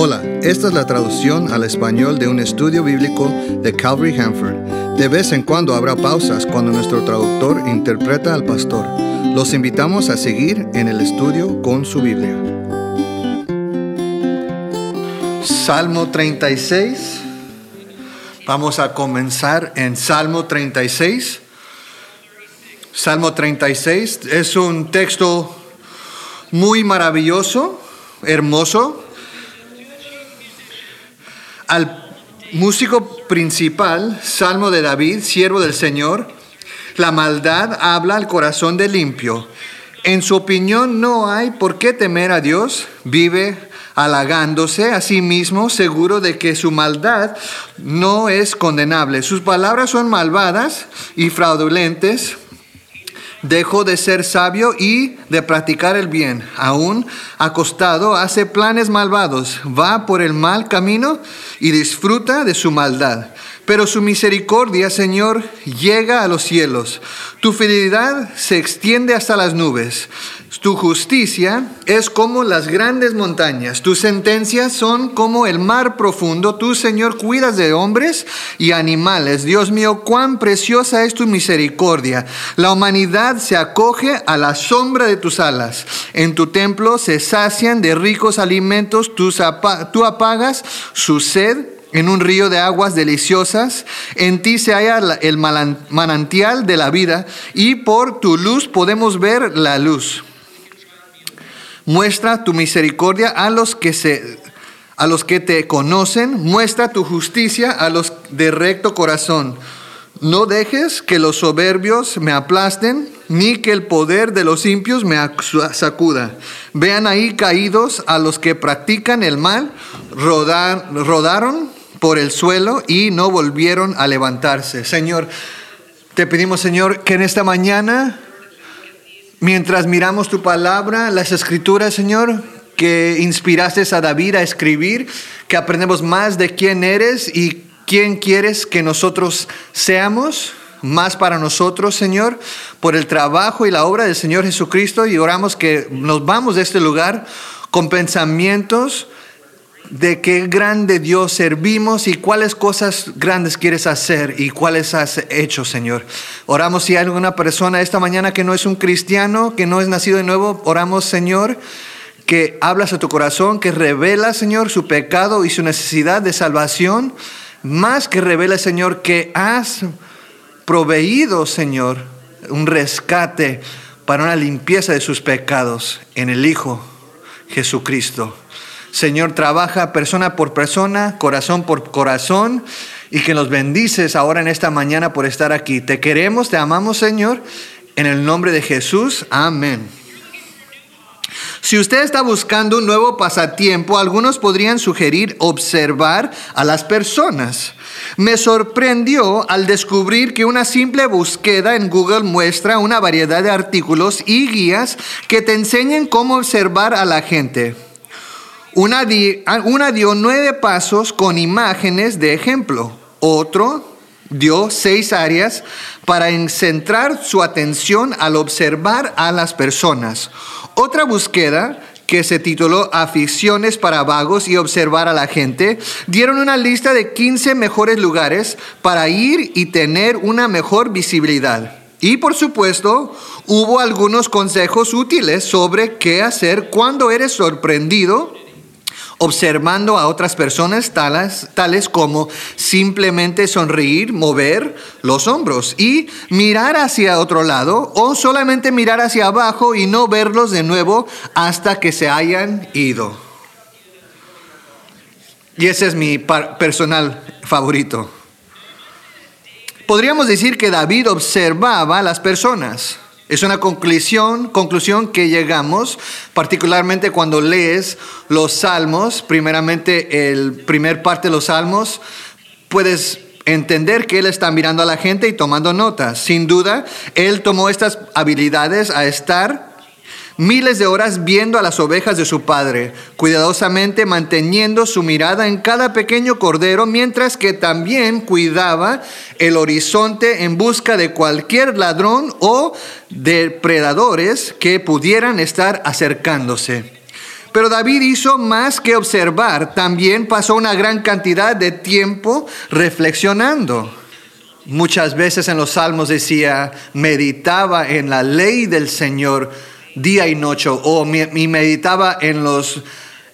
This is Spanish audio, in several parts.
Hola, esta es la traducción al español de un estudio bíblico de Calvary Hanford. De vez en cuando habrá pausas cuando nuestro traductor interpreta al pastor. Los invitamos a seguir en el estudio con su Biblia. Salmo 36. Vamos a comenzar en Salmo 36. Salmo 36 es un texto muy maravilloso, hermoso. Al músico principal, Salmo de David, siervo del Señor, la maldad habla al corazón del limpio. En su opinión no hay por qué temer a Dios, vive halagándose a sí mismo, seguro de que su maldad no es condenable. Sus palabras son malvadas y fraudulentes, dejó de ser sabio y de practicar el bien. Aún acostado hace planes malvados, va por el mal camino y disfruta de su maldad. Pero su misericordia, Señor, llega a los cielos. Tu fidelidad se extiende hasta las nubes. Tu justicia es como las grandes montañas. Tus sentencias son como el mar profundo. Tú, Señor, cuidas de hombres y animales. Dios mío, cuán preciosa es tu misericordia. La humanidad se acoge a la sombra de tus alas. En tu templo se sacian de ricos alimentos. Tú, apagas su sed en un río de aguas deliciosas. En ti se halla el manantial de la vida y por tu luz podemos ver la luz. Muestra tu misericordia a los que se a los que te conocen, muestra tu justicia a los de recto corazón. No dejes que los soberbios me aplasten, ni que el poder de los impios me sacuda. Vean ahí caídos a los que practican el mal, rodaron por el suelo y no volvieron a levantarse. Señor, te pedimos, Señor, que en esta mañana Mientras miramos tu palabra, las escrituras, Señor, que inspiraste a David a escribir, que aprendemos más de quién eres y quién quieres que nosotros seamos, más para nosotros, Señor, por el trabajo y la obra del Señor Jesucristo y oramos que nos vamos de este lugar con pensamientos de qué grande Dios servimos y cuáles cosas grandes quieres hacer y cuáles has hecho, Señor. Oramos si hay alguna persona esta mañana que no es un cristiano, que no es nacido de nuevo, oramos, Señor, que hablas a tu corazón, que revela, Señor, su pecado y su necesidad de salvación, más que revela, Señor, que has proveído, Señor, un rescate para una limpieza de sus pecados en el Hijo Jesucristo. Señor, trabaja persona por persona, corazón por corazón, y que nos bendices ahora en esta mañana por estar aquí. Te queremos, te amamos, Señor, en el nombre de Jesús. Amén. Si usted está buscando un nuevo pasatiempo, algunos podrían sugerir observar a las personas. Me sorprendió al descubrir que una simple búsqueda en Google muestra una variedad de artículos y guías que te enseñan cómo observar a la gente. Una, dio nueve pasos con imágenes de ejemplo. Otro dio seis áreas para centrar su atención al observar a las personas. Otra búsqueda que se tituló Aficiones para vagos y observar a la gente, dieron una lista de 15 mejores lugares para ir y tener una mejor visibilidad. Y por supuesto, hubo algunos consejos útiles sobre qué hacer cuando eres sorprendido observando a otras personas tales, tales como simplemente sonreír, mover los hombros y mirar hacia otro lado o solamente mirar hacia abajo y no verlos de nuevo hasta que se hayan ido. Y ese es mi personal favorito. Podríamos decir que David observaba a las personas. Es una conclusión, conclusión que llegamos, particularmente cuando lees los salmos, primeramente el primer parte de los salmos, puedes entender que él está mirando a la gente y tomando notas. Sin duda, él tomó estas habilidades a estar miles de horas viendo a las ovejas de su padre, cuidadosamente manteniendo su mirada en cada pequeño cordero, mientras que también cuidaba el horizonte en busca de cualquier ladrón o depredadores que pudieran estar acercándose. Pero David hizo más que observar, también pasó una gran cantidad de tiempo reflexionando. Muchas veces en los salmos decía, meditaba en la ley del Señor día y noche, o meditaba en los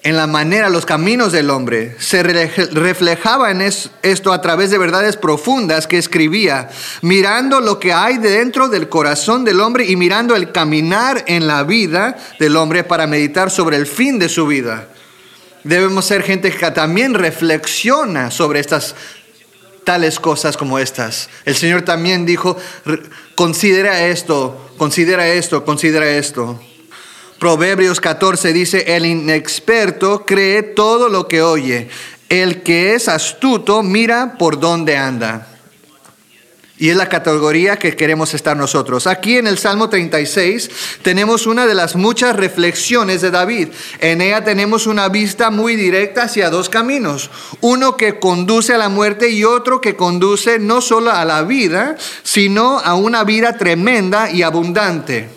en la manera, los caminos del hombre. Se reflejaba en esto a través de verdades profundas que escribía, mirando lo que hay dentro del corazón del hombre y mirando el caminar en la vida del hombre para meditar sobre el fin de su vida. Debemos ser gente que también reflexiona sobre estas tales cosas como estas. El Señor también dijo, considera esto, considera esto, considera esto. Proverbios 14 dice, el inexperto cree todo lo que oye, el que es astuto mira por dónde anda. Y es la categoría que queremos estar nosotros. Aquí en el Salmo 36 tenemos una de las muchas reflexiones de David. En ella tenemos una vista muy directa hacia dos caminos. Uno que conduce a la muerte y otro que conduce no solo a la vida, sino a una vida tremenda y abundante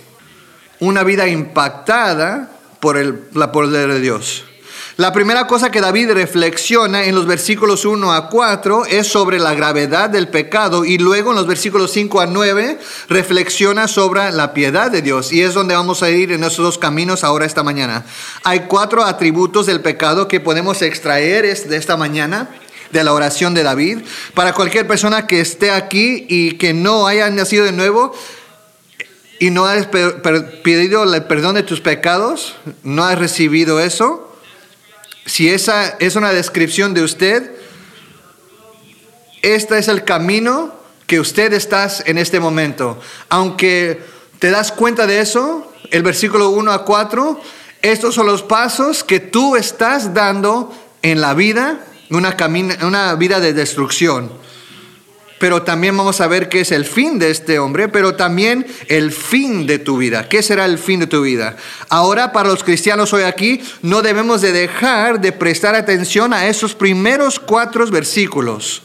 una vida impactada por el la poder de Dios. La primera cosa que David reflexiona en los versículos 1 a 4 es sobre la gravedad del pecado y luego en los versículos 5 a 9 reflexiona sobre la piedad de Dios y es donde vamos a ir en esos dos caminos ahora esta mañana. Hay cuatro atributos del pecado que podemos extraer de esta mañana de la oración de David. Para cualquier persona que esté aquí y que no haya nacido de nuevo, y no has pedido el perdón de tus pecados, no has recibido eso, si esa es una descripción de usted, este es el camino que usted está en este momento. Aunque te das cuenta de eso, el versículo 1 a 4, estos son los pasos que tú estás dando en la vida, una, una vida de destrucción pero también vamos a ver qué es el fin de este hombre, pero también el fin de tu vida. ¿Qué será el fin de tu vida? Ahora, para los cristianos hoy aquí, no debemos de dejar de prestar atención a esos primeros cuatro versículos.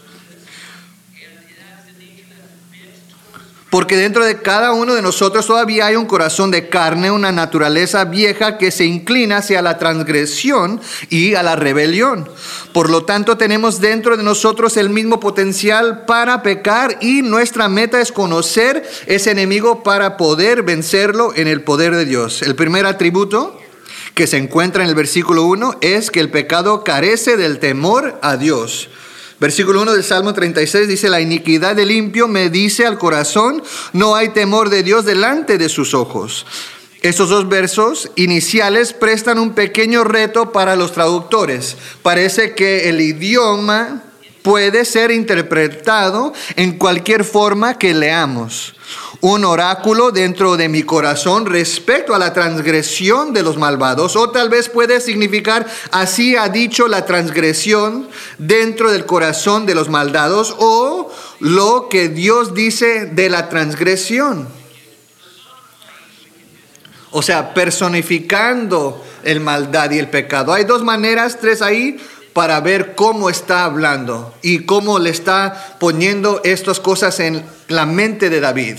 Porque dentro de cada uno de nosotros todavía hay un corazón de carne, una naturaleza vieja que se inclina hacia la transgresión y a la rebelión. Por lo tanto, tenemos dentro de nosotros el mismo potencial para pecar y nuestra meta es conocer ese enemigo para poder vencerlo en el poder de Dios. El primer atributo que se encuentra en el versículo 1 es que el pecado carece del temor a Dios. Versículo 1 del Salmo 36 dice, la iniquidad del limpio me dice al corazón, no hay temor de Dios delante de sus ojos. Estos dos versos iniciales prestan un pequeño reto para los traductores. Parece que el idioma puede ser interpretado en cualquier forma que leamos un oráculo dentro de mi corazón respecto a la transgresión de los malvados. O tal vez puede significar, así ha dicho la transgresión dentro del corazón de los maldados. O lo que Dios dice de la transgresión. O sea, personificando el maldad y el pecado. Hay dos maneras, tres ahí, para ver cómo está hablando y cómo le está poniendo estas cosas en la mente de David.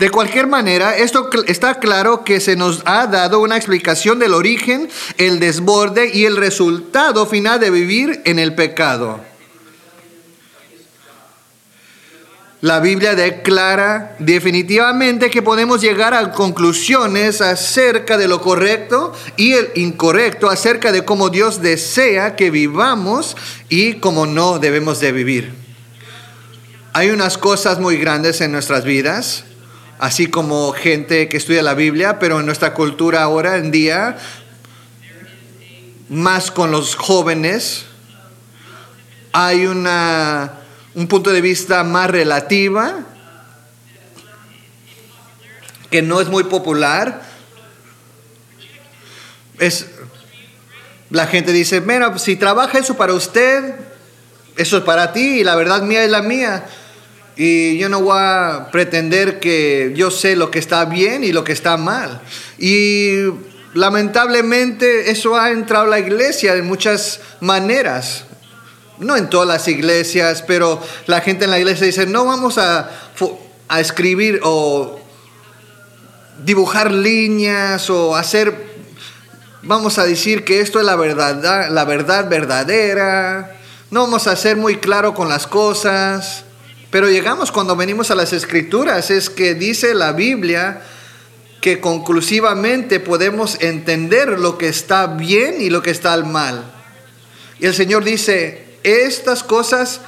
De cualquier manera, esto está claro que se nos ha dado una explicación del origen, el desborde y el resultado final de vivir en el pecado. La Biblia declara definitivamente que podemos llegar a conclusiones acerca de lo correcto y el incorrecto, acerca de cómo Dios desea que vivamos y cómo no debemos de vivir. Hay unas cosas muy grandes en nuestras vidas así como gente que estudia la Biblia, pero en nuestra cultura ahora en día, más con los jóvenes, hay una, un punto de vista más relativa, que no es muy popular. Es, la gente dice, mira, si trabaja eso para usted, eso es para ti y la verdad mía es la mía. Y yo no voy a pretender que yo sé lo que está bien y lo que está mal. Y lamentablemente eso ha entrado a la iglesia de muchas maneras. No en todas las iglesias, pero la gente en la iglesia dice, no vamos a, a escribir o dibujar líneas o hacer vamos a decir que esto es la verdad, la verdad verdadera, no vamos a ser muy claro con las cosas, pero llegamos cuando venimos a las escrituras, es que dice la Biblia que conclusivamente podemos entender lo que está bien y lo que está mal. Y el Señor dice, estas cosas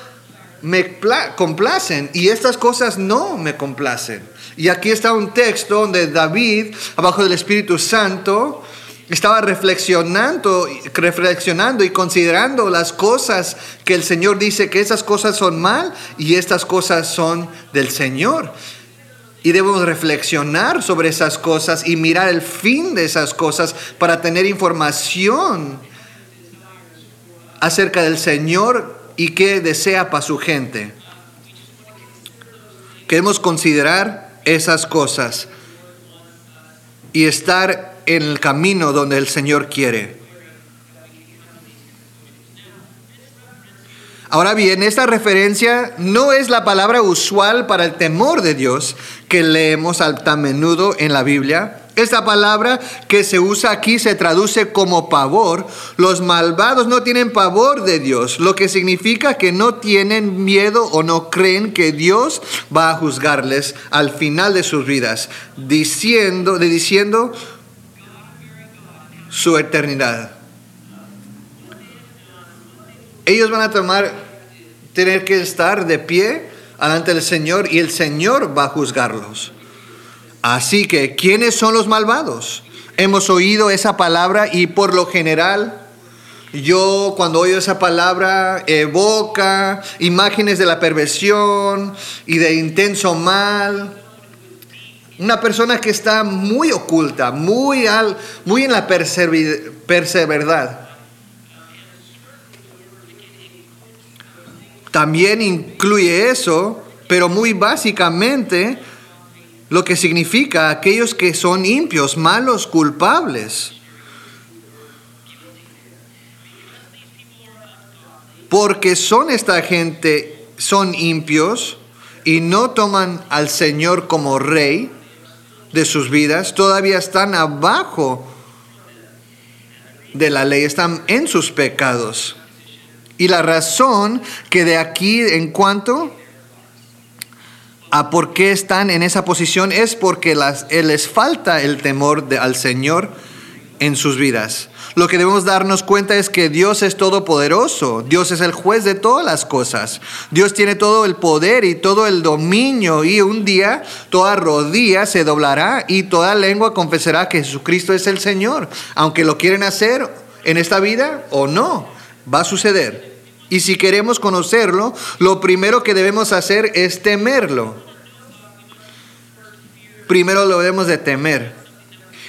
me complacen y estas cosas no me complacen. Y aquí está un texto donde David, abajo del Espíritu Santo, estaba reflexionando, reflexionando y considerando las cosas que el Señor dice que esas cosas son mal y estas cosas son del Señor. Y debemos reflexionar sobre esas cosas y mirar el fin de esas cosas para tener información acerca del Señor y qué desea para su gente. Queremos considerar esas cosas y estar en el camino donde el Señor quiere. Ahora bien, esta referencia no es la palabra usual para el temor de Dios que leemos tan menudo en la Biblia. Esta palabra que se usa aquí se traduce como pavor. Los malvados no tienen pavor de Dios, lo que significa que no tienen miedo o no creen que Dios va a juzgarles al final de sus vidas, diciendo, diciendo su eternidad ellos van a tomar, tener que estar de pie delante del Señor y el Señor va a juzgarlos. Así que, ¿quiénes son los malvados? Hemos oído esa palabra y por lo general yo cuando oigo esa palabra evoca imágenes de la perversión y de intenso mal. Una persona que está muy oculta, muy, al, muy en la perseveridad. también incluye eso, pero muy básicamente lo que significa aquellos que son impios, malos, culpables. Porque son esta gente, son impios y no toman al Señor como rey de sus vidas, todavía están abajo de la ley, están en sus pecados. Y la razón que de aquí en cuanto a por qué están en esa posición es porque eh, les falta el temor al Señor en sus vidas. Lo que debemos darnos cuenta es que Dios es todopoderoso, Dios es el juez de todas las cosas, Dios tiene todo el poder y todo el dominio y un día toda rodilla se doblará y toda lengua confesará que Jesucristo es el Señor, aunque lo quieren hacer en esta vida o no, va a suceder. Y si queremos conocerlo, lo primero que debemos hacer es temerlo. Primero lo debemos de temer.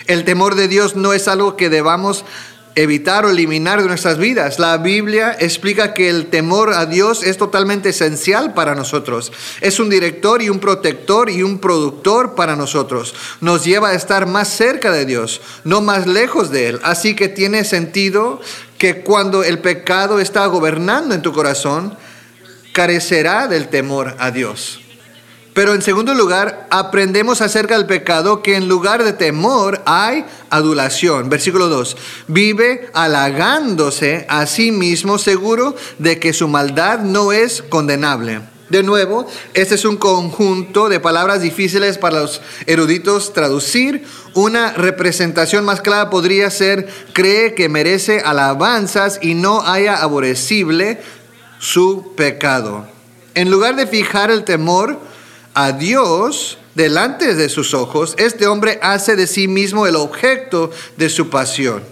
El temor de Dios no es algo que debamos evitar o eliminar de nuestras vidas. La Biblia explica que el temor a Dios es totalmente esencial para nosotros. Es un director y un protector y un productor para nosotros. Nos lleva a estar más cerca de Dios, no más lejos de Él. Así que tiene sentido que cuando el pecado está gobernando en tu corazón, carecerá del temor a Dios. Pero en segundo lugar, aprendemos acerca del pecado que en lugar de temor hay adulación. Versículo 2. Vive halagándose a sí mismo seguro de que su maldad no es condenable. De nuevo, este es un conjunto de palabras difíciles para los eruditos traducir. Una representación más clara podría ser, cree que merece alabanzas y no haya aborrecible su pecado. En lugar de fijar el temor, a Dios delante de sus ojos, este hombre hace de sí mismo el objeto de su pasión.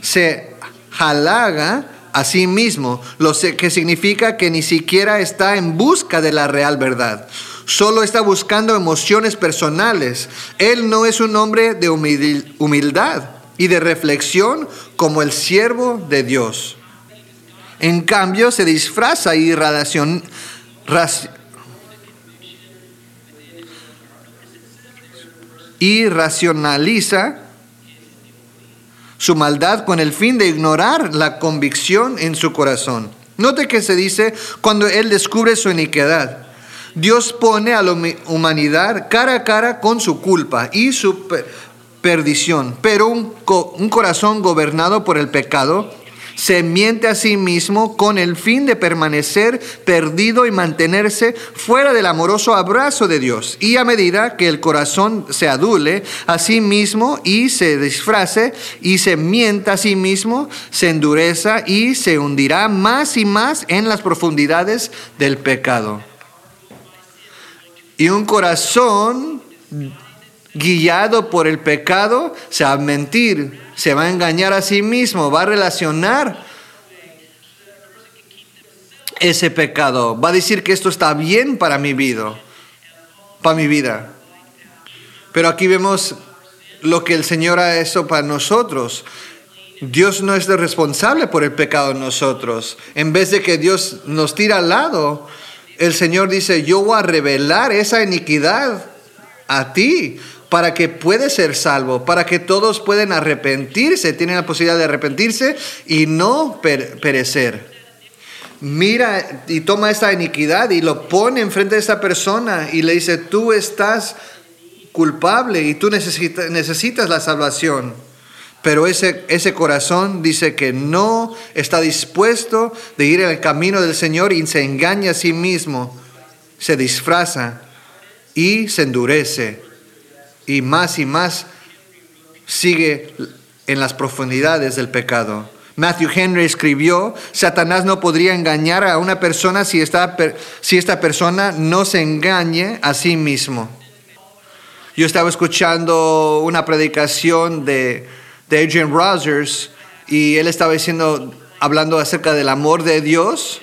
Se halaga a sí mismo, lo que significa que ni siquiera está en busca de la real verdad. Solo está buscando emociones personales. Él no es un hombre de humildad y de reflexión como el siervo de Dios. En cambio, se disfraza y radiación, y racionaliza su maldad con el fin de ignorar la convicción en su corazón. Note que se dice cuando él descubre su iniquidad. Dios pone a la humanidad cara a cara con su culpa y su perdición. Pero un, un corazón gobernado por el pecado se miente a sí mismo con el fin de permanecer perdido y mantenerse fuera del amoroso abrazo de Dios. Y a medida que el corazón se adule a sí mismo y se disfrace y se mienta a sí mismo, se endureza y se hundirá más y más en las profundidades del pecado. Y un corazón guiado por el pecado se va a mentir, se va a engañar a sí mismo, va a relacionar ese pecado, va a decir que esto está bien para mi vida, para mi vida. Pero aquí vemos lo que el Señor ha hecho para nosotros. Dios no es responsable por el pecado de nosotros. En vez de que Dios nos tira al lado, el Señor dice, yo voy a revelar esa iniquidad a ti para que puedas ser salvo, para que todos puedan arrepentirse, tienen la posibilidad de arrepentirse y no perecer. Mira y toma esta iniquidad y lo pone enfrente de esa persona y le dice, tú estás culpable y tú necesitas, necesitas la salvación. Pero ese, ese corazón dice que no está dispuesto de ir en el camino del Señor y se engaña a sí mismo, se disfraza y se endurece y más y más sigue en las profundidades del pecado. Matthew Henry escribió, Satanás no podría engañar a una persona si esta, si esta persona no se engañe a sí mismo. Yo estaba escuchando una predicación de, de Adrian Rogers y él estaba diciendo, hablando acerca del amor de Dios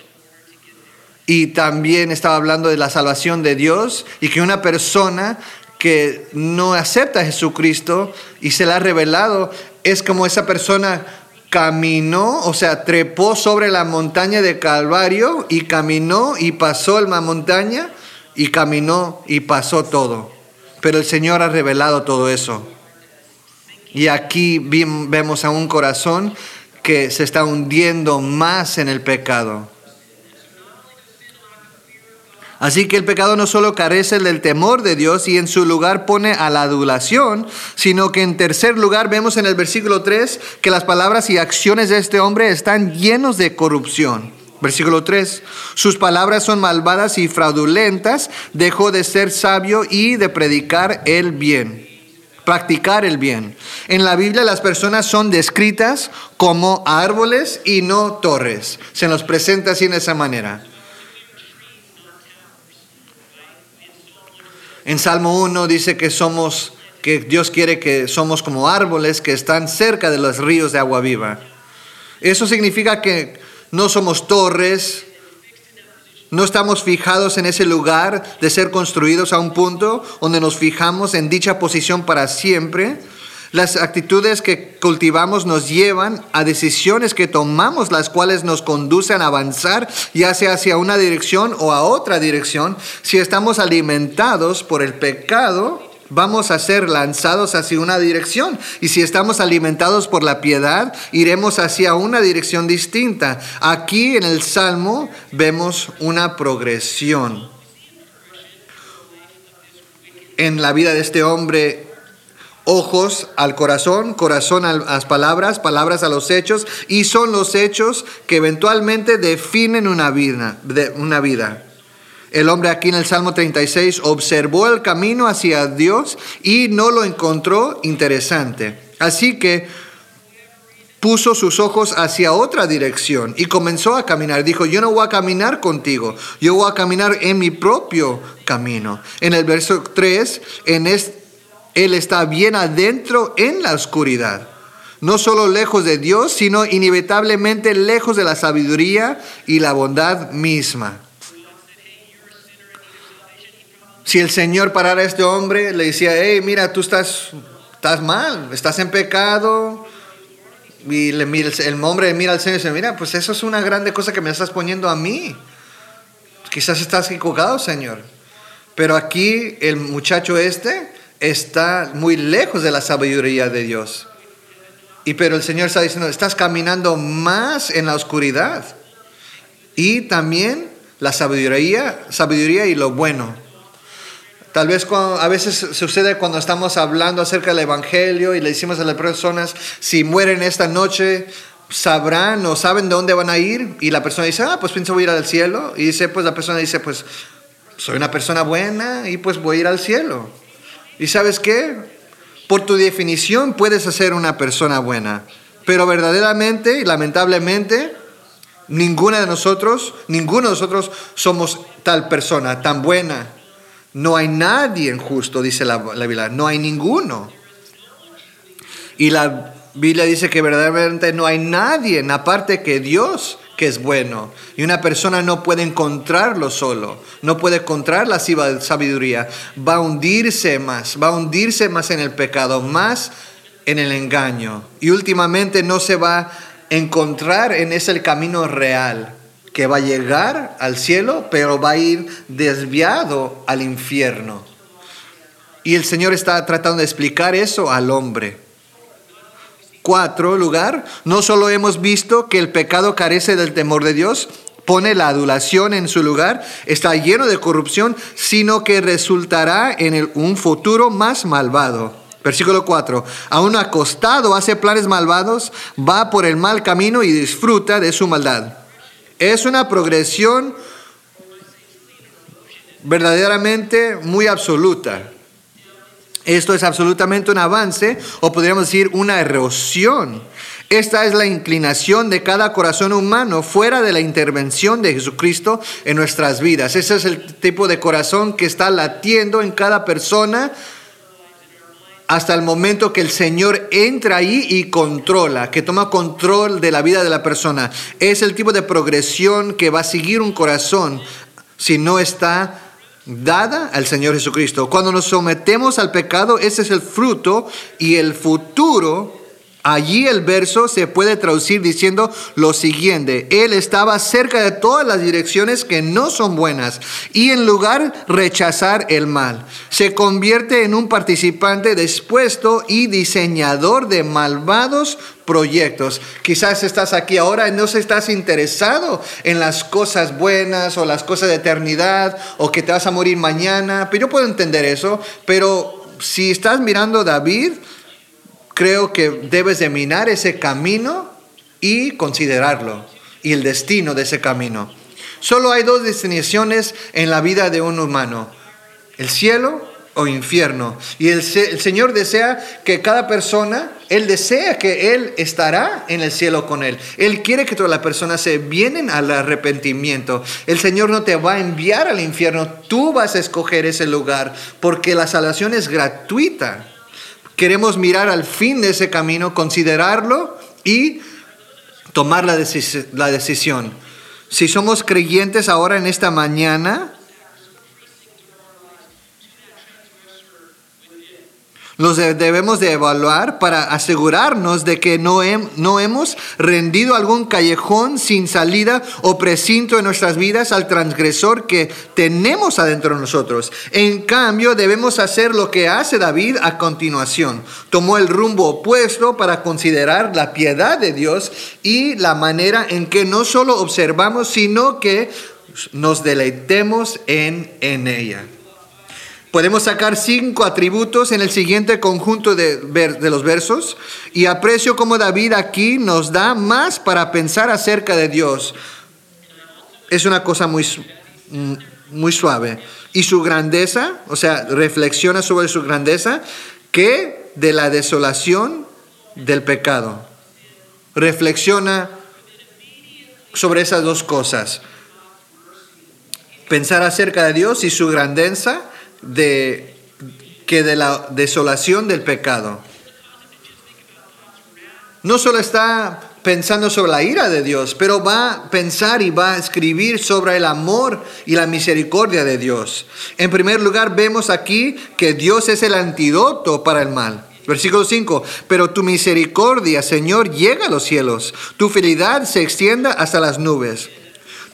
y también estaba hablando de la salvación de Dios y que una persona que no acepta a Jesucristo y se le ha revelado, es como esa persona caminó, o sea, trepó sobre la montaña de Calvario y caminó y pasó la montaña y caminó y pasó todo. Pero el Señor ha revelado todo eso. Y aquí vemos a un corazón que se está hundiendo más en el pecado. Así que el pecado no solo carece del temor de Dios y en su lugar pone a la adulación, sino que en tercer lugar vemos en el versículo 3 que las palabras y acciones de este hombre están llenos de corrupción. Versículo 3, sus palabras son malvadas y fraudulentas, dejó de ser sabio y de predicar el bien, practicar el bien. En la Biblia las personas son descritas como árboles y no torres. Se nos presenta así en esa manera. En Salmo 1 dice que somos, que Dios quiere que somos como árboles que están cerca de los ríos de agua viva. Eso significa que no somos torres, no estamos fijados en ese lugar de ser construidos a un punto donde nos fijamos en dicha posición para siempre, las actitudes que cultivamos nos llevan a decisiones que tomamos, las cuales nos conducen a avanzar, ya sea hacia una dirección o a otra dirección. Si estamos alimentados por el pecado, vamos a ser lanzados hacia una dirección. Y si estamos alimentados por la piedad, iremos hacia una dirección distinta. Aquí en el Salmo vemos una progresión. En la vida de este hombre ojos al corazón, corazón a las palabras, palabras a los hechos, y son los hechos que eventualmente definen una vida. una vida. El hombre aquí en el Salmo 36 observó el camino hacia Dios y no lo encontró interesante. Así que puso sus ojos hacia otra dirección y comenzó a caminar. Dijo, yo no voy a caminar contigo, yo voy a caminar en mi propio camino. En el verso 3, en este él está bien adentro en la oscuridad. No solo lejos de Dios, sino inevitablemente lejos de la sabiduría y la bondad misma. Si el Señor parara a este hombre, le decía, hey, mira, tú estás, estás mal, estás en pecado. Y le mira, el hombre mira al Señor y dice, mira, pues eso es una grande cosa que me estás poniendo a mí. Quizás estás equivocado, Señor. Pero aquí el muchacho este está muy lejos de la sabiduría de Dios. Y pero el Señor está diciendo, estás caminando más en la oscuridad. Y también la sabiduría, sabiduría y lo bueno. Tal vez a veces sucede cuando estamos hablando acerca del Evangelio y le decimos a las personas, si mueren esta noche, sabrán o saben de dónde van a ir. Y la persona dice, ah, pues pienso voy a ir al cielo. Y dice, pues la persona dice, pues soy una persona buena y pues voy a ir al cielo. ¿Y sabes qué? Por tu definición puedes ser una persona buena, pero verdaderamente y lamentablemente ninguna de nosotros, ninguno de nosotros somos tal persona, tan buena. No hay nadie justo, dice la, la Biblia, no hay ninguno. Y la Biblia dice que verdaderamente no hay nadie, aparte que Dios, que es bueno. Y una persona no puede encontrarlo solo, no puede encontrar la sabiduría. Va a hundirse más, va a hundirse más en el pecado, más en el engaño. Y últimamente no se va a encontrar en ese camino real, que va a llegar al cielo, pero va a ir desviado al infierno. Y el Señor está tratando de explicar eso al hombre. Cuatro, lugar, no solo hemos visto que el pecado carece del temor de Dios, pone la adulación en su lugar, está lleno de corrupción, sino que resultará en un futuro más malvado. Versículo 4. Aún acostado hace planes malvados, va por el mal camino y disfruta de su maldad. Es una progresión verdaderamente muy absoluta. Esto es absolutamente un avance o podríamos decir una erosión. Esta es la inclinación de cada corazón humano fuera de la intervención de Jesucristo en nuestras vidas. Ese es el tipo de corazón que está latiendo en cada persona hasta el momento que el Señor entra ahí y controla, que toma control de la vida de la persona. Es el tipo de progresión que va a seguir un corazón si no está dada al Señor Jesucristo. Cuando nos sometemos al pecado, ese es el fruto y el futuro. Allí el verso se puede traducir diciendo lo siguiente, Él estaba cerca de todas las direcciones que no son buenas y en lugar rechazar el mal, se convierte en un participante dispuesto y diseñador de malvados proyectos. Quizás estás aquí ahora y no estás interesado en las cosas buenas o las cosas de eternidad o que te vas a morir mañana, pero yo puedo entender eso, pero si estás mirando David, creo que debes de minar ese camino y considerarlo y el destino de ese camino. Solo hay dos destinaciones en la vida de un humano, el cielo o infierno. Y el, se- el Señor desea que cada persona, Él desea que Él estará en el cielo con Él. Él quiere que todas las personas se vienen al arrepentimiento. El Señor no te va a enviar al infierno, tú vas a escoger ese lugar porque la salvación es gratuita. Queremos mirar al fin de ese camino, considerarlo y tomar la, decis- la decisión. Si somos creyentes ahora en esta mañana, los de- debemos de evaluar para asegurarnos de que no, no hemos rendido algún callejón sin salida o precinto en nuestras vidas al transgresor que tenemos adentro de nosotros. En cambio, debemos hacer lo que hace David a continuación. Tomó el rumbo opuesto para considerar la piedad de Dios y la manera en que no solo observamos, sino que nos deleitemos en, en ella. Podemos sacar cinco atributos en el siguiente conjunto de, de los versos y aprecio como David aquí nos da más para pensar acerca de Dios. Es una cosa muy, mm, muy suave. Y su grandeza, o sea, reflexiona sobre su grandeza, que de la desolación del pecado. Reflexiona sobre esas dos cosas pensar acerca de Dios y su grandeza de que de la desolación del pecado. No solo está pensando sobre la ira de Dios, pero va a pensar y va a escribir sobre el amor y la misericordia de Dios. En primer lugar, vemos aquí que Dios es el antídoto para el mal. Versículo 5, pero tu misericordia, Señor, llega a los cielos, tu fidelidad se extienda hasta las nubes.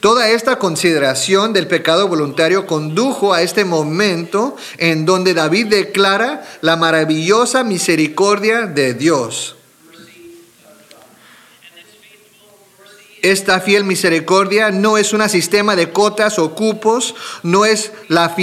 Toda esta consideración del pecado voluntario condujo a este momento en donde David declara la maravillosa misericordia de Dios. Esta fiel misericordia no es un sistema de cotas o cupos, no es la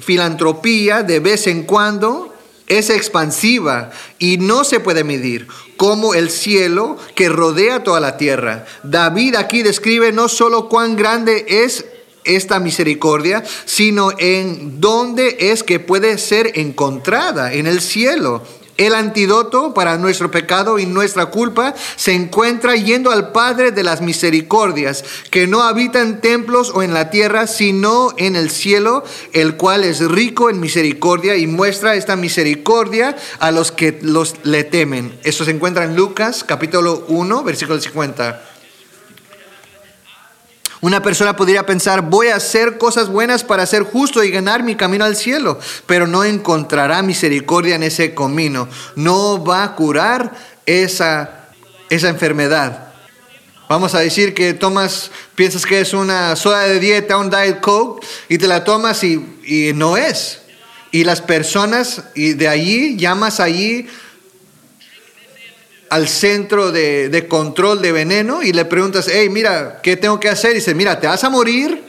filantropía de vez en cuando es expansiva y no se puede medir, como el cielo que rodea toda la tierra. David aquí describe no solo cuán grande es esta misericordia, sino en dónde es que puede ser encontrada, en el cielo. El antídoto para nuestro pecado y nuestra culpa se encuentra yendo al Padre de las misericordias, que no habita en templos o en la tierra, sino en el cielo, el cual es rico en misericordia y muestra esta misericordia a los que los le temen. Esto se encuentra en Lucas capítulo 1, versículo 50. Una persona podría pensar, voy a hacer cosas buenas para ser justo y ganar mi camino al cielo, pero no encontrará misericordia en ese camino. No va a curar esa, esa enfermedad. Vamos a decir que tomas, piensas que es una soda de dieta, un diet coke, y te la tomas y, y no es. Y las personas, y de allí llamas allí al centro de, control de veneno y le preguntas, hey, mira, ¿qué tengo que hacer? Y dice, mira, te vas a morir.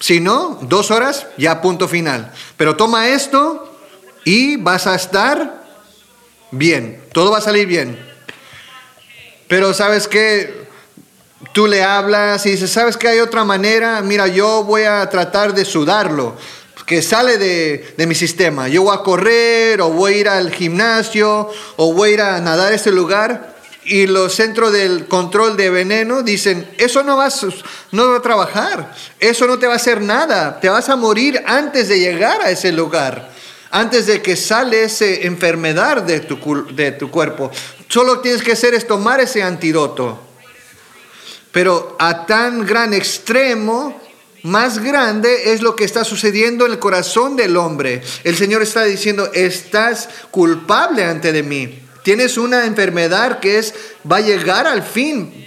Si no, dos horas, ya punto final. Pero toma esto y vas a estar bien. Todo va a salir bien. Pero sabes que tú le hablas y dices, ¿sabes que hay otra manera? Mira, yo voy a tratar de sudarlo que sale de, mi sistema. Yo voy a correr o voy a ir al gimnasio o voy a ir a nadar a este lugar y los centros del control de veneno dicen, eso no va, no va a trabajar, eso no te va a hacer nada, te vas a morir antes de llegar a ese lugar, antes de que sale esa enfermedad de tu, de tu cuerpo. Solo tienes que hacer es tomar ese antídoto. Pero a tan gran extremo más grande es lo que está sucediendo en el corazón del hombre. El Señor está diciendo, estás culpable ante de mí. Tienes una enfermedad que es, va a llegar al fin,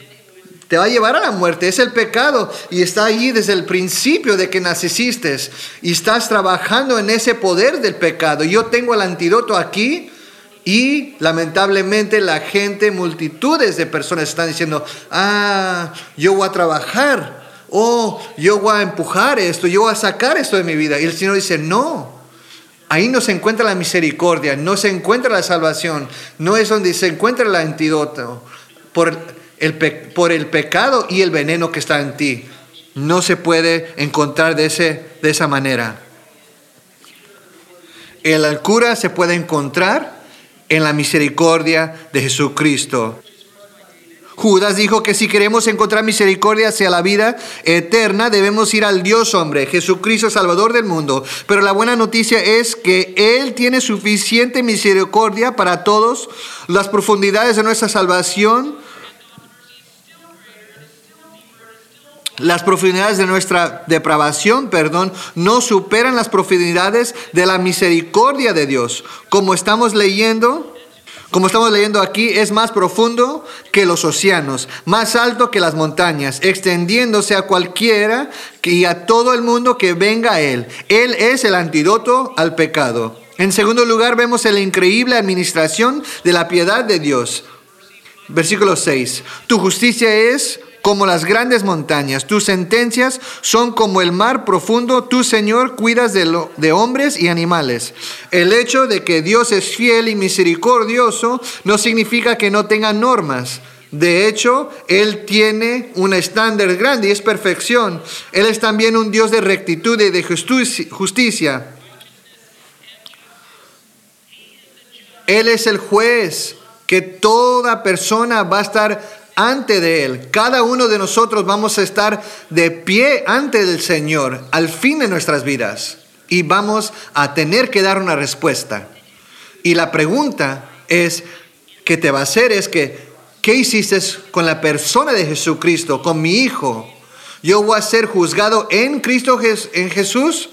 te va a llevar a la muerte. Es el pecado y está allí desde el principio de que naciste y estás trabajando en ese poder del pecado. Yo tengo el antídoto aquí. Y lamentablemente la gente, multitudes de personas están diciendo, ah, yo voy a trabajar oh, yo voy a empujar esto, yo voy a sacar esto de mi vida. Y el Señor dice, no, ahí no se encuentra la misericordia, no se encuentra la salvación, no es donde se encuentra el antídoto por el, por el pecado y el veneno que está en ti. No se puede encontrar de, ese, de esa manera. El cura se puede encontrar en la misericordia de Jesucristo. Judas dijo que si queremos encontrar misericordia hacia la vida eterna, debemos ir al Dios hombre, Jesucristo Salvador del mundo. Pero la buena noticia es que Él tiene suficiente misericordia para todos. Las profundidades de nuestra salvación, las profundidades de nuestra depravación, perdón, no superan las profundidades de la misericordia de Dios. Como estamos leyendo, como estamos leyendo aquí, es más profundo que los océanos, más alto que las montañas, extendiéndose a cualquiera y a todo el mundo que venga a Él. Él es el antídoto al pecado. En segundo lugar, vemos la increíble administración de la piedad de Dios. Versículo 6. Tu justicia es como las grandes montañas. Tus sentencias son como el mar profundo. Tú, Señor, cuidas de, lo, de hombres y animales. El hecho de que Dios es fiel y misericordioso no significa que no tenga normas. De hecho, Él tiene un estándar grande y es perfección. Él es también un Dios de rectitud y de justicia. Él es el juez que toda persona va a estar ante de Él. Cada uno de nosotros vamos a estar de pie ante el Señor al fin de nuestras vidas y vamos a tener que dar una respuesta. Y la pregunta es, ¿qué te va a hacer? Es que, ¿qué hiciste con la persona de Jesucristo, con mi Hijo? ¿Yo voy a ser juzgado en Cristo, en Jesús?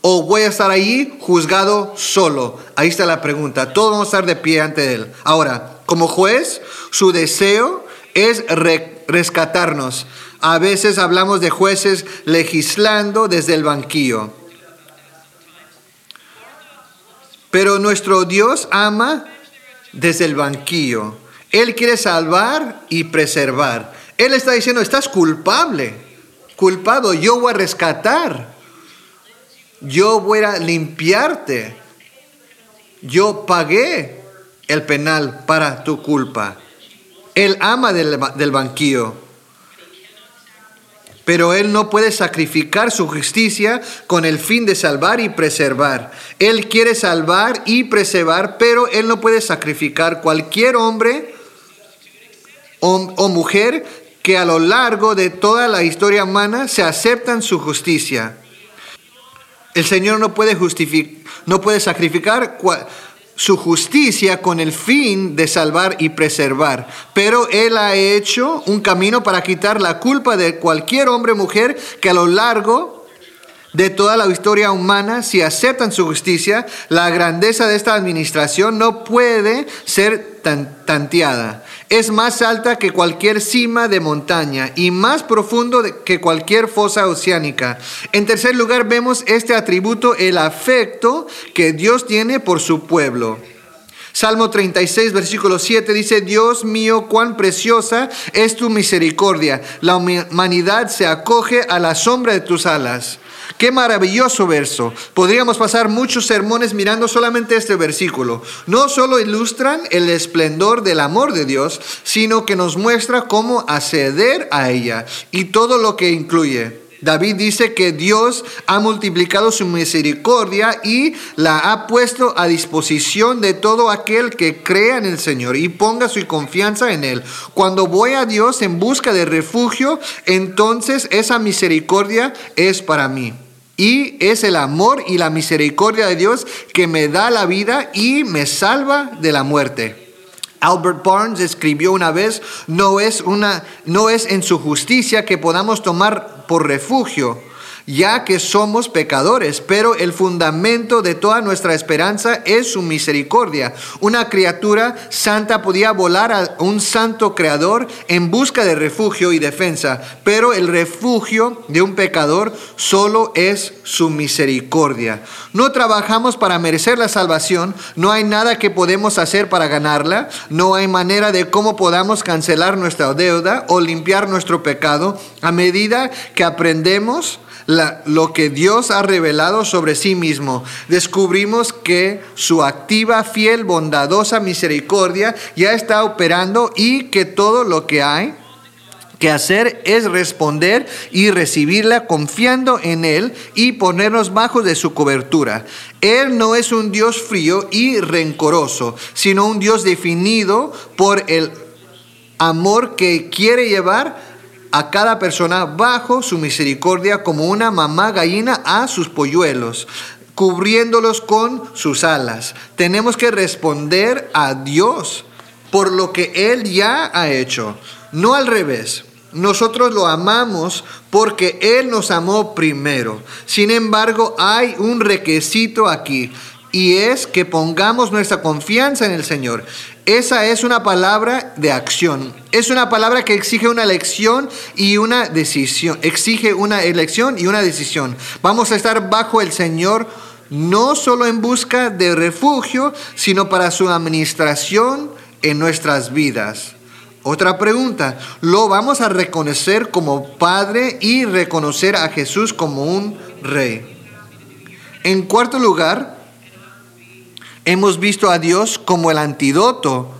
¿O voy a estar ahí juzgado solo? Ahí está la pregunta. Todos vamos a estar de pie ante Él. Ahora, como juez, su deseo es rescatarnos. A veces hablamos de jueces legislando desde el banquillo. Pero nuestro Dios ama desde el banquillo. Él quiere salvar y preservar. Él está diciendo, estás culpable, culpado, yo voy a rescatar. yo voy a limpiarte. Yo pagué el penal para tu culpa. Él ama del, del banquillo. Pero Él no puede sacrificar su justicia con el fin de salvar y preservar. Él quiere salvar y preservar, pero Él no puede sacrificar cualquier hombre o, o mujer que a lo largo de toda la historia humana se aceptan su justicia. El Señor no puede, no puede sacrificar su justicia con el fin de salvar y preservar. Pero Él ha hecho un camino para quitar la culpa de cualquier hombre o mujer que a lo largo de toda la historia humana, si aceptan su justicia, la grandeza de esta administración no puede ser tanteada. Es más alta que cualquier cima de montaña y más profundo que cualquier fosa oceánica. En tercer lugar, vemos este atributo, el afecto que Dios tiene por su pueblo. Salmo 36, versículo 7 dice, Dios mío, cuán preciosa es tu misericordia. La humanidad se acoge a la sombra de tus alas. Qué maravilloso verso. Podríamos pasar muchos sermones mirando solamente este versículo. No solo ilustran el esplendor del amor de Dios, sino que nos muestra cómo acceder a ella y todo lo que incluye. David dice que Dios ha multiplicado su misericordia y la ha puesto a disposición de todo aquel que crea en el Señor y ponga su confianza en Él. Cuando voy a Dios en busca de refugio, entonces esa misericordia es para mí. Y es el amor y la misericordia de Dios que me da la vida y me salva de la muerte. Albert Barnes escribió una vez, no es, una, no es en su justicia que podamos tomar por refugio, ya que somos pecadores, pero el fundamento de toda nuestra esperanza es su misericordia. Una criatura santa podía volar a un santo creador en busca de refugio y defensa, pero el refugio de un pecador solo es su misericordia. No trabajamos para merecer la salvación, no hay nada que podemos hacer para ganarla, no hay manera de cómo podamos cancelar nuestra deuda o limpiar nuestro pecado a medida que aprendemos lo que Dios ha revelado sobre sí mismo, descubrimos que su activa, fiel, bondadosa misericordia ya está operando y que todo lo que hay que hacer es responder y recibirla confiando en Él y ponernos bajo de su cobertura. Él no es un Dios frío y rencoroso, sino un Dios definido por el amor que quiere llevar a cada persona bajo su misericordia como una mamá gallina a sus polluelos cubriéndolos con sus alas. Tenemos que responder a Dios por lo que Él ya ha hecho, no al revés. Nosotros lo amamos porque Él nos amó primero. Sin embargo, hay un requisito aquí y es que pongamos nuestra confianza en el Señor. Esa es una palabra de acción. Es una palabra que exige una elección y una decisión. Exige una elección y una decisión. Vamos a estar bajo el Señor no solo en busca de refugio, sino para su administración en nuestras vidas. Otra pregunta, ¿lo vamos a reconocer como Padre y reconocer a Jesús como un Rey? En cuarto lugar, Hemos visto a Dios como el antídoto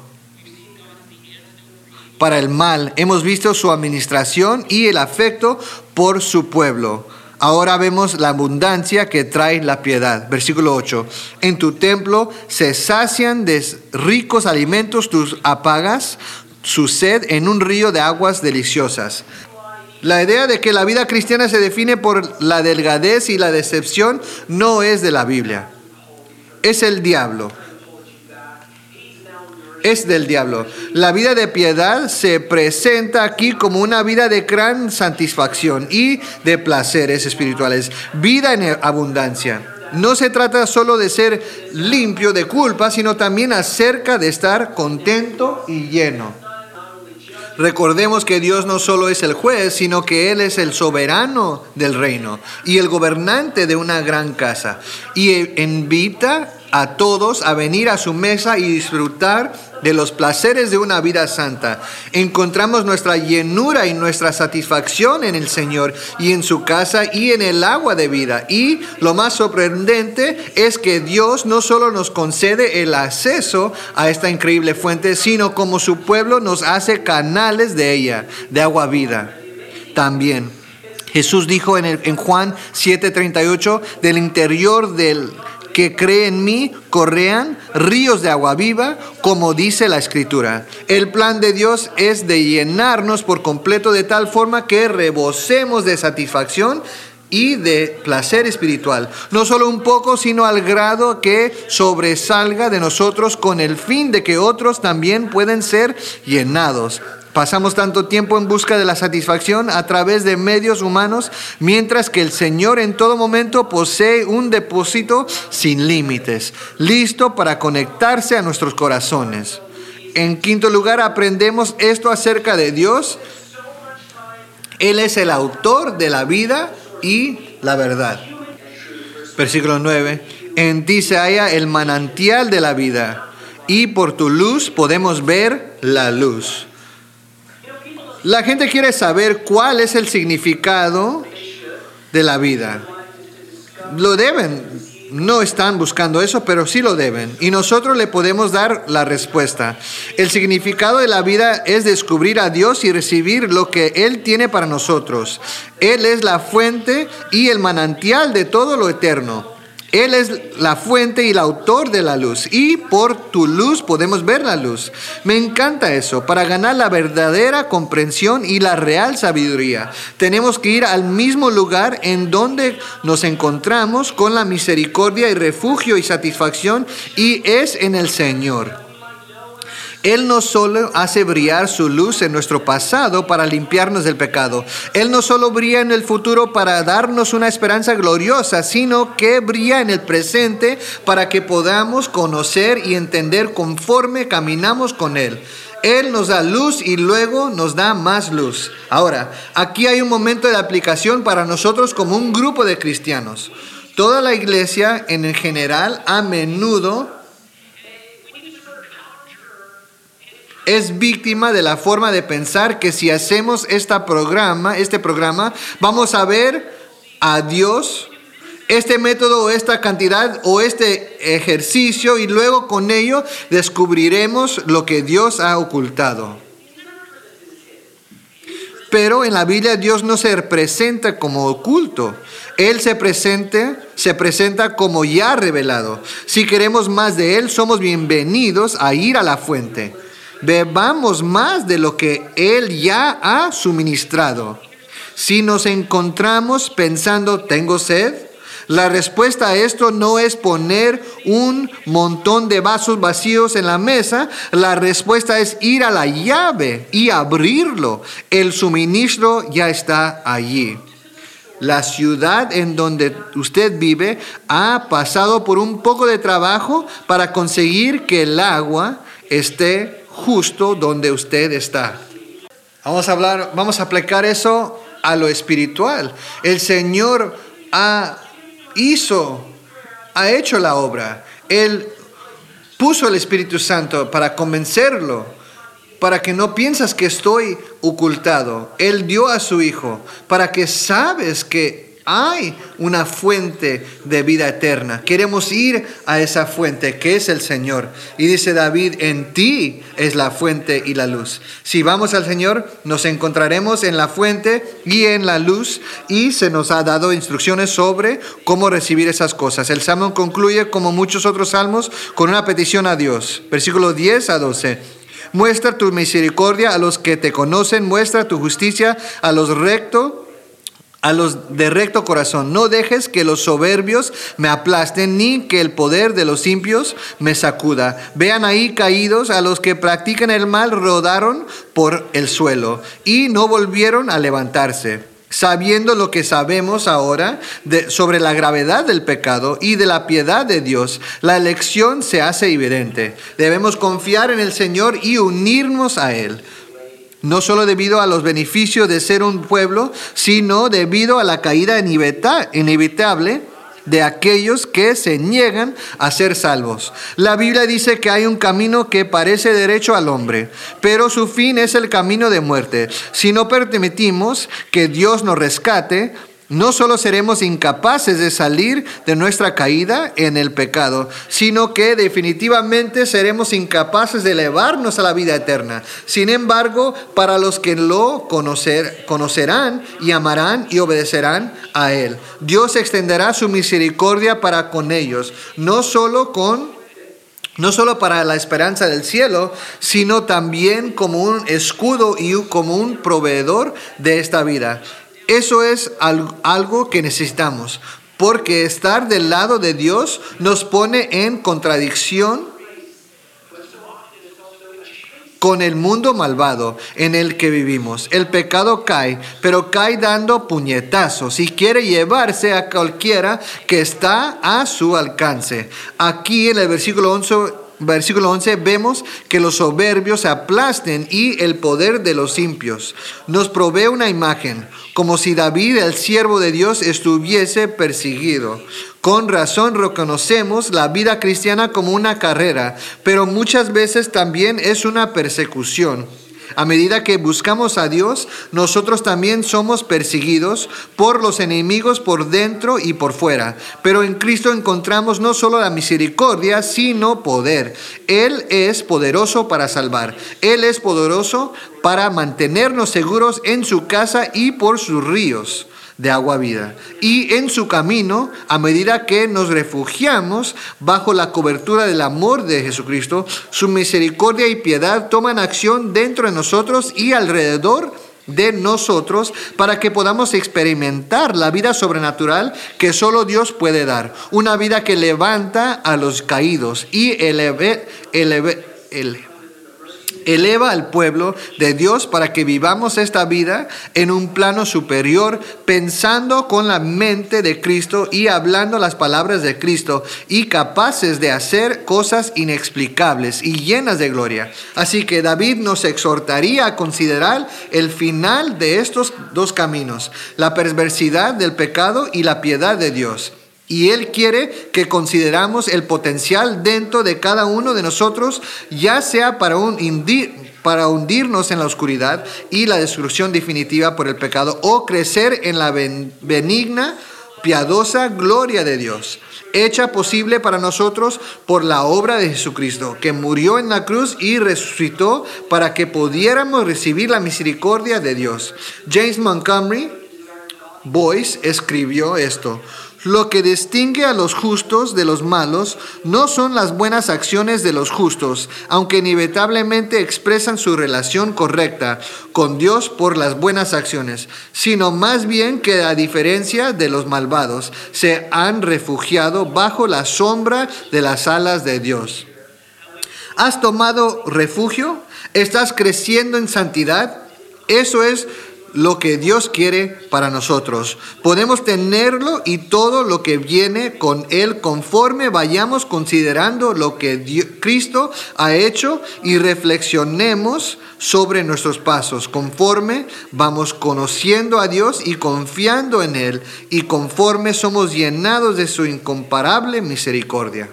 para el mal. Hemos visto su administración y el afecto por su pueblo. Ahora vemos la abundancia que trae la piedad. Versículo 8. En tu templo se sacian de ricos alimentos, tus apagas su sed en un río de aguas deliciosas. La idea de que la vida cristiana se define por la delgadez y la decepción no es de la Biblia es el diablo. Es del diablo. La vida de piedad se presenta aquí como una vida de gran satisfacción y de placeres espirituales. Vida en abundancia. No se trata solo de ser limpio de culpa, sino también acerca de estar contento y lleno. Recordemos que Dios no solo es el juez, sino que Él es el soberano del reino y el gobernante de una gran casa. Y invita a todos a venir a su mesa y disfrutar de los placeres de una vida santa. Encontramos nuestra llenura y nuestra satisfacción en el Señor y en su casa y en el agua de vida. Y lo más sorprendente es que Dios no solo nos concede el acceso a esta increíble fuente, sino como su pueblo nos hace canales de ella, de agua vida. También. Jesús dijo en, en Juan 7:38, del interior del que cree en mí correan ríos de agua viva, como dice la escritura. El plan de Dios es de llenarnos por completo de tal forma que rebosemos de satisfacción y de placer espiritual. No solo un poco, sino al grado que sobresalga de nosotros con el fin de que otros también pueden ser llenados. Pasamos tanto tiempo en busca de la satisfacción a través de medios humanos, mientras que el Señor en todo momento posee un depósito sin límites, listo para conectarse a nuestros corazones. En quinto lugar, aprendemos esto acerca de Dios. Él es el autor de la vida y la verdad. Versículo 9. En ti se halla el manantial de la vida y por tu luz podemos ver la luz. La gente quiere saber cuál es el significado de la vida. Lo deben, no están buscando eso, pero sí lo deben. Y nosotros le podemos dar la respuesta. El significado de la vida es descubrir a Dios y recibir lo que Él tiene para nosotros. Él es la fuente y el manantial de todo lo eterno. Él es la fuente y el autor de la luz. Y por tu luz podemos ver la luz. Me encanta eso. Para ganar la verdadera comprensión y la real sabiduría, tenemos que ir al mismo lugar en donde nos encontramos con la misericordia y refugio y satisfacción. Y es en el Señor. Él no solo hace brillar su luz en nuestro pasado para limpiarnos del pecado. Él no solo brilla en el futuro para darnos una esperanza gloriosa, sino que brilla en el presente para que podamos conocer y entender conforme caminamos con Él. Él nos da luz y luego nos da más luz. Ahora, aquí hay un momento de aplicación para nosotros como un grupo de cristianos. Toda la iglesia en general a menudo es víctima de la forma de pensar que si hacemos esta programa, este programa, vamos a ver a Dios, este método o esta cantidad o este ejercicio y luego con ello descubriremos lo que Dios ha ocultado. Pero en la Biblia Dios no se presenta como oculto. Él se, presente, se presenta como ya revelado. Si queremos más de Él, somos bienvenidos a ir a la fuente bebamos más de lo que Él ya ha suministrado. Si nos encontramos pensando, ¿tengo sed? La respuesta a esto no es poner un montón de vasos vacíos en la mesa, la respuesta es ir a la llave y abrirlo. El suministro ya está allí. La ciudad en donde usted vive ha pasado por un poco de trabajo para conseguir que el agua esté justo donde usted está. Vamos a hablar, vamos a aplicar eso a lo espiritual. El Señor ha hizo, ha hecho la obra. Él puso el Espíritu Santo para convencerlo, para que no piensas que estoy ocultado. Él dio a su Hijo para que sabes que hay una fuente de vida eterna. Queremos ir a esa fuente que es el Señor. Y dice David, en ti es la fuente y la luz. Si vamos al Señor, nos encontraremos en la fuente y en la luz y se nos ha dado instrucciones sobre cómo recibir esas cosas. El salmo concluye, como muchos otros salmos, con una petición a Dios. Versículo 10 a 12. Muestra tu misericordia a los que te conocen, muestra tu justicia a los rectos a los de recto corazón. No dejes que los soberbios me aplasten, ni que el poder de los impios me sacuda. Vean ahí caídos a los que practican el mal, rodaron por el suelo y no volvieron a levantarse. Sabiendo lo que sabemos ahora sobre la gravedad del pecado y de la piedad de Dios, la elección se hace evidente. Debemos confiar en el Señor y unirnos a Él no solo debido a los beneficios de ser un pueblo, sino debido a la caída inevitable de aquellos que se niegan a ser salvos. La Biblia dice que hay un camino que parece derecho al hombre, pero su fin es el camino de muerte. Si no permitimos que Dios nos rescate, no solo seremos incapaces de salir de nuestra caída en el pecado, sino que definitivamente seremos incapaces de elevarnos a la vida eterna. Sin embargo, para los que lo conocer, conocerán y amarán y obedecerán a Él, Dios extenderá su misericordia para con ellos, no solo con no solo para la esperanza del cielo, sino también como un escudo y como un proveedor de esta vida. Eso es algo que necesitamos, porque estar del lado de Dios nos pone en contradicción con el mundo malvado en el que vivimos. El pecado cae, pero cae dando puñetazos y quiere llevarse a cualquiera que está a su alcance. Aquí en el versículo 11 versículo 11 vemos que los soberbios aplasten y el poder de los impios. Nos provee una imagen, como si David, el siervo de Dios, estuviese perseguido. Con razón reconocemos la vida cristiana como una carrera, pero muchas veces también es una persecución. A medida que buscamos a Dios, nosotros también somos perseguidos por los enemigos por dentro y por fuera. Pero en Cristo encontramos no solo la misericordia, sino poder. Él es poderoso para salvar. Él es poderoso para mantenernos seguros en su casa y por sus ríos de agua vida. Y en su camino, a medida que nos refugiamos bajo la cobertura del amor de Jesucristo, su misericordia y piedad toman acción dentro de nosotros y alrededor de nosotros para que podamos experimentar la vida sobrenatural que solo Dios puede dar. Una vida que levanta a los caídos y eleve, eleve, eleva al pueblo de Dios para que vivamos esta vida en un plano superior, pensando con la mente de Cristo y hablando las palabras de Cristo y capaces de hacer cosas inexplicables y llenas de gloria. Así que David nos exhortaría a considerar el final de estos dos caminos, la perversidad del pecado y la piedad de Dios. Y Él quiere que consideramos el potencial dentro de cada uno de nosotros, ya sea para, un para hundirnos en la oscuridad y la destrucción definitiva por el pecado, o crecer en la benigna, piadosa gloria de Dios, hecha posible para nosotros por la obra de Jesucristo, que murió en la cruz y resucitó para que pudiéramos recibir la misericordia de Dios. James Montgomery Boyce escribió esto. Lo que distingue a los justos de los malos no son las buenas acciones de los justos, aunque inevitablemente expresan su relación correcta con Dios por las buenas acciones, sino más bien que a diferencia de los malvados, se han refugiado bajo la sombra de las alas de Dios. ¿Has tomado refugio? ¿Estás creciendo en santidad? Eso es lo que Dios quiere para nosotros. Podemos tenerlo y todo lo que viene con Él conforme vayamos considerando lo que Cristo ha hecho y reflexionemos sobre nuestros pasos. Conforme vamos conociendo a Dios y confiando en Él y conforme somos llenados de su incomparable misericordia.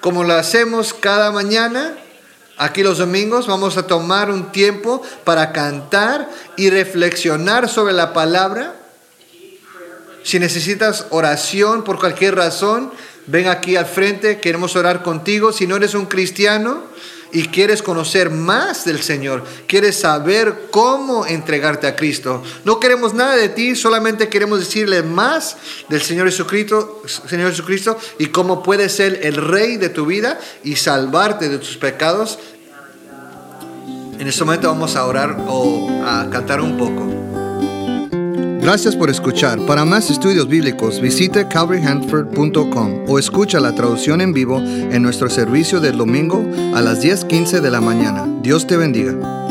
Como lo hacemos cada mañana, Aquí los domingos vamos a tomar un tiempo para cantar y reflexionar sobre la palabra. Si necesitas oración por cualquier razón, ven aquí al frente, queremos orar contigo. Si no eres un cristiano, y quieres conocer más del Señor, quieres saber cómo entregarte a Cristo. No queremos nada de ti, solamente queremos decirle más del Señor Jesucristo, Señor Jesucristo y cómo puede ser el rey de tu vida y salvarte de tus pecados. En este momento vamos a orar o a cantar un poco. Gracias por escuchar. Para más estudios bíblicos, visite calvaryhanford.com o escucha la traducción en vivo en nuestro servicio del domingo a las 10:15 de la mañana. Dios te bendiga.